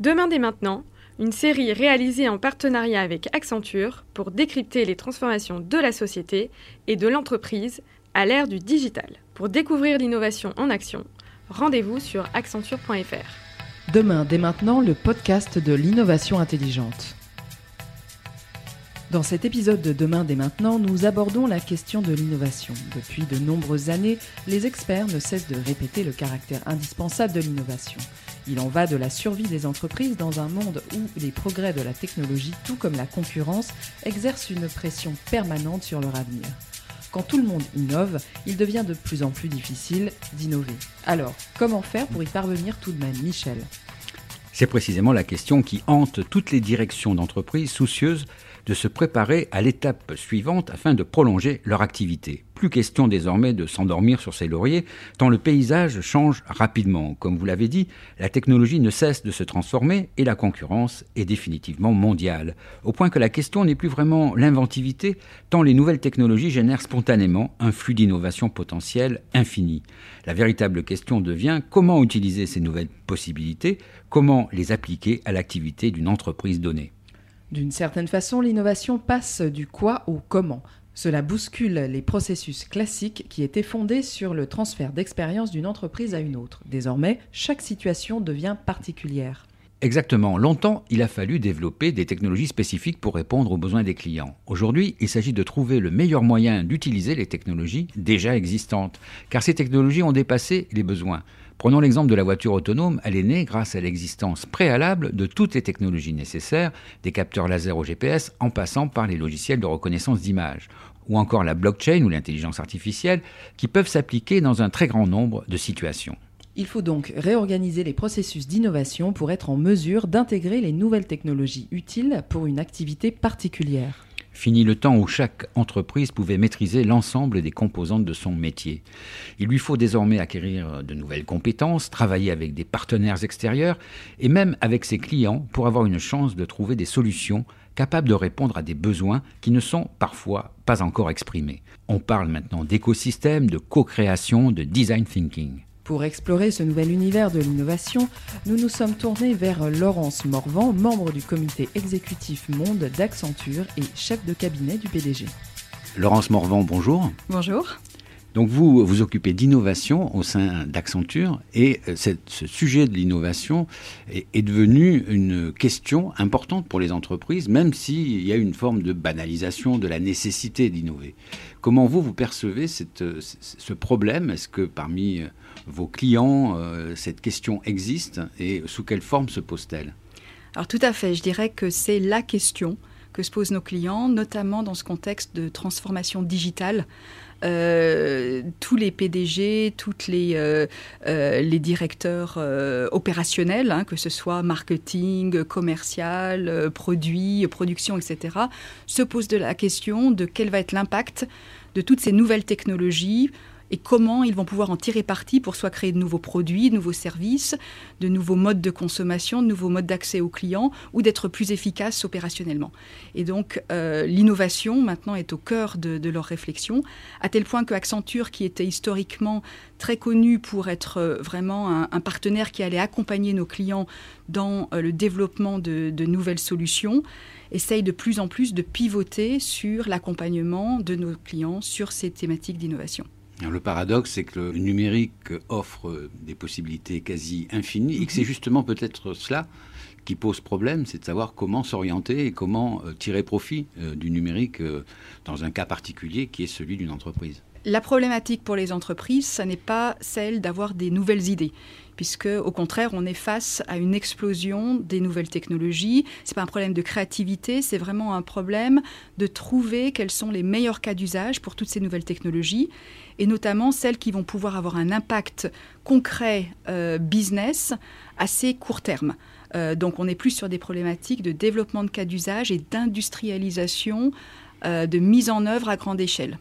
Demain dès maintenant, une série réalisée en partenariat avec Accenture pour décrypter les transformations de la société et de l'entreprise à l'ère du digital. Pour découvrir l'innovation en action, rendez-vous sur accenture.fr. Demain dès maintenant, le podcast de l'innovation intelligente. Dans cet épisode de Demain dès maintenant, nous abordons la question de l'innovation. Depuis de nombreuses années, les experts ne cessent de répéter le caractère indispensable de l'innovation. Il en va de la survie des entreprises dans un monde où les progrès de la technologie, tout comme la concurrence, exercent une pression permanente sur leur avenir. Quand tout le monde innove, il devient de plus en plus difficile d'innover. Alors, comment faire pour y parvenir tout de même, Michel? C'est précisément la question qui hante toutes les directions d'entreprise soucieuses de se préparer à l'étape suivante afin de prolonger leur activité. Plus question désormais de s'endormir sur ses lauriers, tant le paysage change rapidement. Comme vous l'avez dit, la technologie ne cesse de se transformer et la concurrence est définitivement mondiale. Au point que la question n'est plus vraiment l'inventivité, tant les nouvelles technologies génèrent spontanément un flux d'innovation potentielle infini. La véritable question devient comment utiliser ces nouvelles possibilités, comment les appliquer à l'activité d'une entreprise donnée. D'une certaine façon, l'innovation passe du quoi au comment. Cela bouscule les processus classiques qui étaient fondés sur le transfert d'expérience d'une entreprise à une autre. Désormais, chaque situation devient particulière. Exactement. Longtemps, il a fallu développer des technologies spécifiques pour répondre aux besoins des clients. Aujourd'hui, il s'agit de trouver le meilleur moyen d'utiliser les technologies déjà existantes, car ces technologies ont dépassé les besoins. Prenons l'exemple de la voiture autonome, elle est née grâce à l'existence préalable de toutes les technologies nécessaires, des capteurs laser au GPS en passant par les logiciels de reconnaissance d'image, ou encore la blockchain ou l'intelligence artificielle, qui peuvent s'appliquer dans un très grand nombre de situations. Il faut donc réorganiser les processus d'innovation pour être en mesure d'intégrer les nouvelles technologies utiles pour une activité particulière. Fini le temps où chaque entreprise pouvait maîtriser l'ensemble des composantes de son métier. Il lui faut désormais acquérir de nouvelles compétences, travailler avec des partenaires extérieurs et même avec ses clients pour avoir une chance de trouver des solutions capables de répondre à des besoins qui ne sont parfois pas encore exprimés. On parle maintenant d'écosystème, de co-création, de design thinking. Pour explorer ce nouvel univers de l'innovation, nous nous sommes tournés vers Laurence Morvan, membre du comité exécutif monde d'Accenture et chef de cabinet du PDG. Laurence Morvan, bonjour. Bonjour. Donc vous vous occupez d'innovation au sein d'Accenture et euh, ce sujet de l'innovation est, devenu une question importante pour les entreprises, même s'il y a une forme de banalisation de la nécessité d'innover. Comment vous, vous percevez cette, ce problème? Est-ce que parmi vos clients, euh, cette question existe et sous quelle forme se pose-t-elle? Alors tout à fait, je dirais que c'est la question se posent nos clients, notamment dans ce contexte de transformation digitale. Euh, tous les PDG, tous les, euh, euh, les directeurs opérationnels, hein, que ce soit marketing, commercial, produit, production, etc., se posent de la question de quel va être l'impact de toutes ces nouvelles technologies et comment ils vont pouvoir en tirer parti pour soit créer de nouveaux produits, de nouveaux services, de nouveaux modes de consommation, de nouveaux modes d'accès aux clients ou d'être plus efficaces opérationnellement. Et donc euh, l'innovation maintenant est au cœur de, de leur réflexion, à tel point que Accenture, qui était historiquement très connu pour être euh, vraiment un, partenaire qui allait accompagner nos clients dans euh, le développement de, de nouvelles solutions, essaye de plus en plus de pivoter sur l'accompagnement de nos clients sur ces thématiques d'innovation. Le paradoxe, c'est que le numérique offre des possibilités quasi infinies et que c'est justement peut-être cela qui pose problème, c'est de savoir comment s'orienter et comment tirer profit du numérique dans un cas particulier qui est celui d'une entreprise. La problématique pour les entreprises, ce n'est pas celle d'avoir des nouvelles idées, puisque au contraire, on est face à une explosion des nouvelles technologies. C'est pas un problème de créativité, c'est vraiment un problème de trouver quels sont les meilleurs cas d'usage pour toutes ces nouvelles technologies, et notamment celles qui vont pouvoir avoir un impact concret euh, business assez court terme. Euh, donc on est plus sur des problématiques de développement de cas d'usage et d'industrialisation, euh, de mise en œuvre à grande échelle.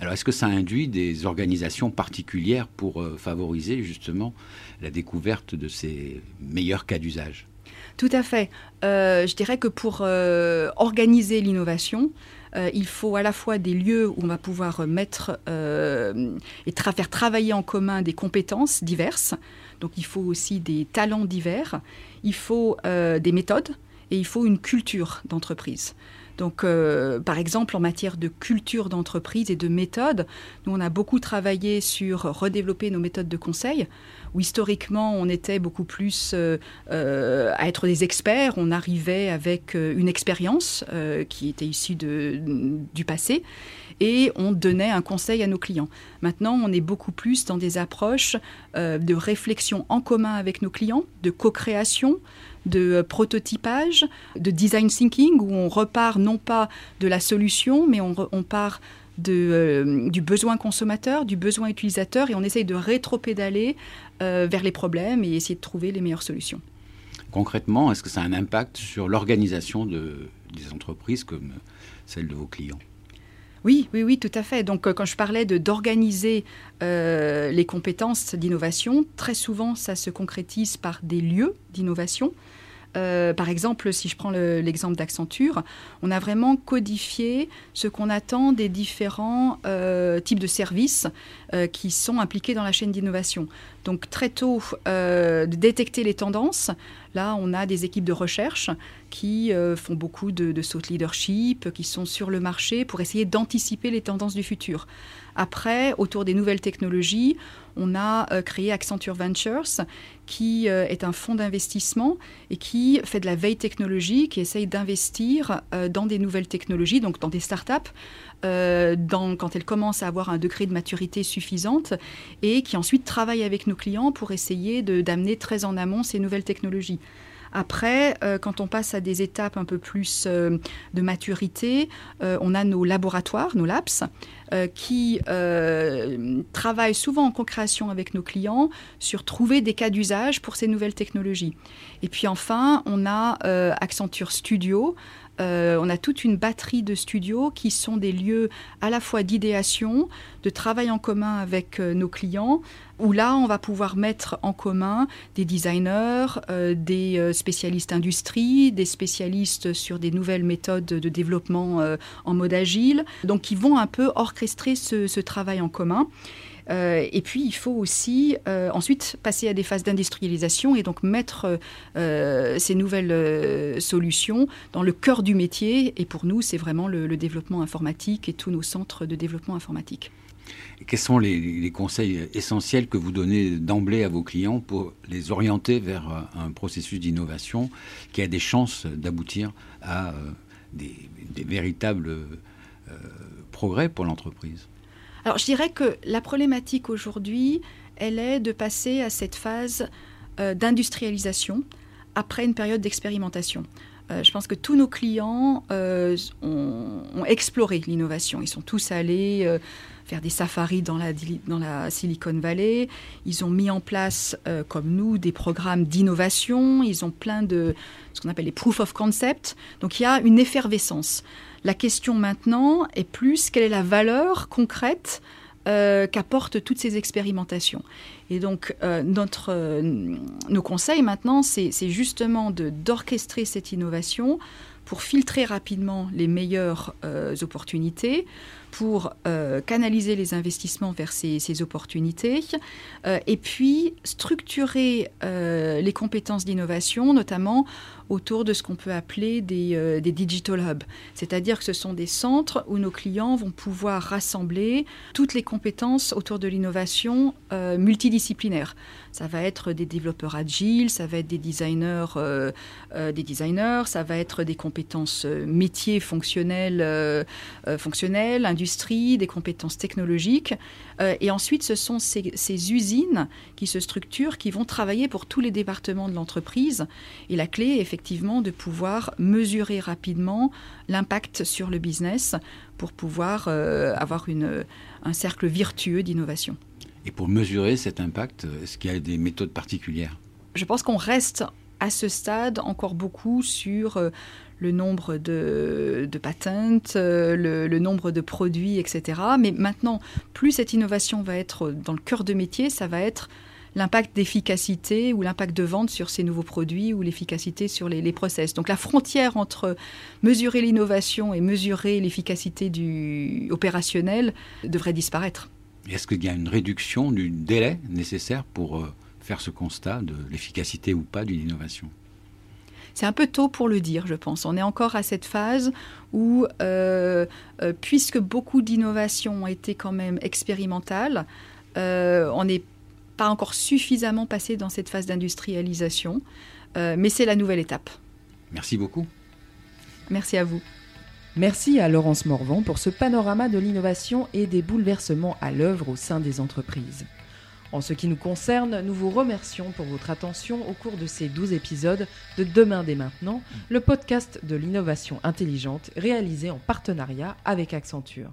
Alors, est-ce que ça induit des organisations particulières pour euh, favoriser justement la découverte de ces meilleurs cas d'usage? Tout à fait. Euh, je dirais que pour euh, organiser l'innovation, il faut à la fois des lieux où on va pouvoir mettre et faire travailler en commun des compétences diverses. Donc il faut aussi des talents divers. Il faut des méthodes et il faut une culture d'entreprise. Donc, euh, par exemple, en matière de culture d'entreprise et de méthode, nous, on a beaucoup travaillé sur redévelopper nos méthodes de conseil, où historiquement, on était beaucoup plus euh, euh, à être des experts. On arrivait avec une expérience qui était issue du passé et on donnait un conseil à nos clients. Maintenant, on est beaucoup plus dans des approches de réflexion en commun avec nos clients, de co-création, de euh, prototypage, de design thinking, où on repart non pas de la solution, mais on, part euh, du besoin consommateur, du besoin utilisateur, et on essaye de rétro-pédaler euh, vers les problèmes et essayer de trouver les meilleures solutions. Concrètement, est-ce que ça a un impact sur l'organisation de, des entreprises comme celle de vos clients? Oui, oui, oui, tout à fait. Donc, quand je parlais d'organiser les compétences d'innovation, très souvent, ça se concrétise par des lieux d'innovation. Euh, par exemple, si je prends l'exemple d'Accenture, on a vraiment codifié ce qu'on attend des différents euh, types de services euh, qui sont impliqués dans la chaîne d'innovation. Donc très tôt, détecter les tendances. Là, on a des équipes de recherche qui font beaucoup de, de leadership, qui sont sur le marché pour essayer d'anticiper les tendances du futur. Après, autour des nouvelles technologies, on a euh, créé Accenture Ventures, qui euh, est un fonds d'investissement et qui fait de la veille technologique, qui essaye d'investir euh, dans des nouvelles technologies, donc dans des startups, dans, quand elles commencent à avoir un degré de maturité suffisante, et qui ensuite travaille avec nos clients pour essayer d'amener très en amont ces nouvelles technologies. Après, euh, quand on passe à des étapes un peu plus euh, de maturité, euh, on a nos laboratoires, nos labs, qui travaillent souvent en co-création avec nos clients sur trouver des cas d'usage pour ces nouvelles technologies. Et puis enfin, on a Accenture Studio, on a toute une batterie de studios qui sont des lieux à la fois d'idéation, de travail en commun avec nos clients, où là, on va pouvoir mettre en commun des designers, euh, des euh, spécialistes industrie, des spécialistes sur des nouvelles méthodes de développement euh, en mode agile, donc qui vont un peu orchestrer ce, travail en commun. Et puis, il faut aussi ensuite passer à des phases d'industrialisation et donc mettre ces nouvelles solutions dans le cœur du métier. Et pour nous, c'est vraiment le développement informatique et tous nos centres de développement informatique. Quels sont les, conseils essentiels que vous donnez d'emblée à vos clients pour les orienter vers euh, un processus d'innovation qui a des chances d'aboutir à euh, des, véritables euh, progrès pour l'entreprise? Alors je dirais que la problématique aujourd'hui, elle est de passer à cette phase d'industrialisation après une période d'expérimentation. je pense que tous nos clients ont, ont, exploré l'innovation. Ils sont tous allés faire des safaris dans la, Silicon Valley. Ils ont mis en place, euh, comme nous, des programmes d'innovation. Ils ont plein de ce qu'on appelle les proof of concept. Donc il y a une effervescence. La question maintenant est plus quelle est la valeur concrète euh, qu'apportent toutes ces expérimentations? Et donc, euh, notre, nos conseils maintenant, c'est justement d'orchestrer cette innovation pour filtrer rapidement les meilleures opportunités, pour euh, canaliser les investissements vers ces, opportunités euh, et puis structurer euh, les compétences d'innovation, notamment autour de ce qu'on peut appeler des, digital hubs. C'est-à-dire que ce sont des centres où nos clients vont pouvoir rassembler toutes les compétences autour de l'innovation multidisciplinaire. Ça va être des développeurs agiles, ça va être des designers, des designers, ça va être des compétences métiers fonctionnelles, fonctionnelles, industrie, des compétences technologiques. et ensuite, ce sont ces, ces, usines qui se structurent, qui vont travailler pour tous les départements de l'entreprise. Et la clé est effectivement de pouvoir mesurer rapidement l'impact sur le business pour pouvoir avoir une, un cercle vertueux d'innovation. Et pour mesurer cet impact, est-ce qu'il y a des méthodes particulières? Je pense qu'on reste à ce stade encore beaucoup sur euh, le nombre de, patentes, euh, le, nombre de produits, etc. Mais maintenant, plus cette innovation va être dans le cœur de métier, ça va être l'impact d'efficacité ou l'impact de vente sur ces nouveaux produits ou l'efficacité sur les, process. Donc la frontière entre mesurer l'innovation et mesurer l'efficacité du opérationnel devrait disparaître. Est-ce qu'il y a une réduction du délai nécessaire pour euh, faire ce constat de l'efficacité ou pas d'une innovation? C'est un peu tôt pour le dire, je pense. On est encore à cette phase où, euh, euh, puisque beaucoup d'innovations ont été quand même expérimentales, on n'est pas encore suffisamment passé dans cette phase d'industrialisation, mais c'est la nouvelle étape. Merci beaucoup. Merci à vous. Merci à Laurence Morvan pour ce panorama de l'innovation et des bouleversements à l'œuvre au sein des entreprises. En ce qui nous concerne, nous vous remercions pour votre attention au cours de ces 12 épisodes de Demain dès maintenant, le podcast de l'innovation intelligente réalisé en partenariat avec Accenture.